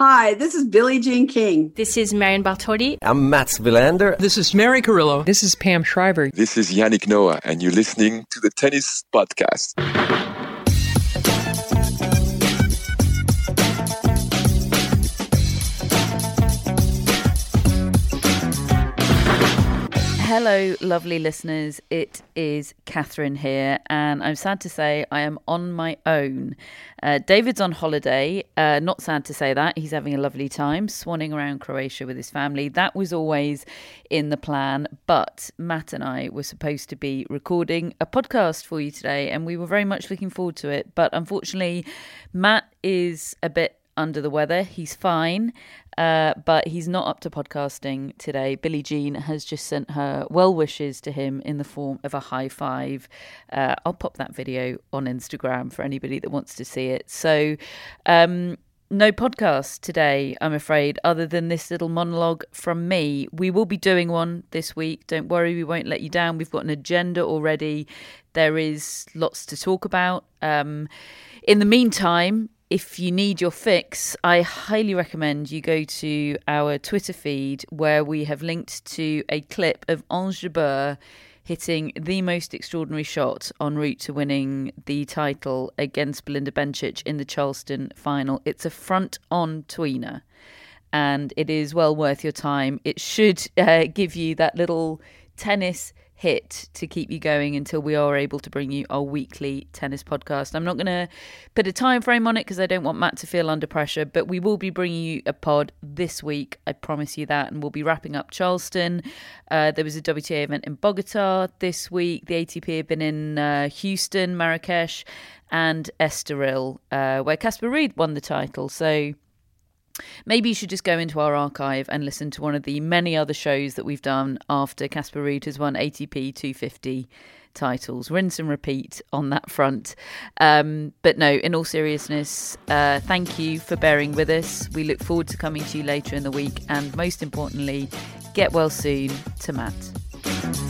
Hi, this is Billie Jean King. This is Marion Bartoli. I'm Mats Wilander. This is Mary Carillo. This is Pam Shriver. This is Yannick Noah, and you're listening to the Tennis Podcast. Hello, lovely listeners. It is Catherine here, and I'm sad to say I am on my own. Uh, David's on holiday. Uh, not sad to say that. He's having a lovely time swanning around Croatia with his family. That was always in the plan, but Matt and I were supposed to be recording a podcast for you today, and we were very much looking forward to it. But unfortunately, Matt is a bit under the weather. He's fine, uh, but he's not up to podcasting today. Billie Jean has just sent her well wishes to him in the form of a high five. Uh, I'll pop that video on Instagram for anybody that wants to see it. So, um, no podcast today, I'm afraid, other than this little monologue from me. We will be doing one this week. Don't worry, we won't let you down. We've got an agenda already. There is lots to talk about. Um, in the meantime, if you need your fix, I highly recommend you go to our Twitter feed where we have linked to a clip of Ons Jabeur hitting the most extraordinary shot en route to winning the title against Belinda Bencic in the Charleston final. It's a front on tweener and it is well worth your time. It should uh, give you that little tennis hit to keep you going until we are able to bring you our weekly tennis podcast. I'm not going to put a time frame on it because I don't want Matt to feel under pressure, but we will be bringing you a pod this week. I promise you that. And we'll be wrapping up Charleston. Uh, there was a WTA event in Bogota this week. The ATP have been in uh, Houston, Marrakesh, and Estoril, uh, where Casper Ruud won the title. So Maybe you should just go into our archive and listen to one of the many other shows that we've done after Casper Ruud has won ATP 250 titles. Rinse and repeat on that front. Um, but no, in all seriousness, uh, thank you for bearing with us. We look forward to coming to you later in the week. And most importantly, get well soon to Matt.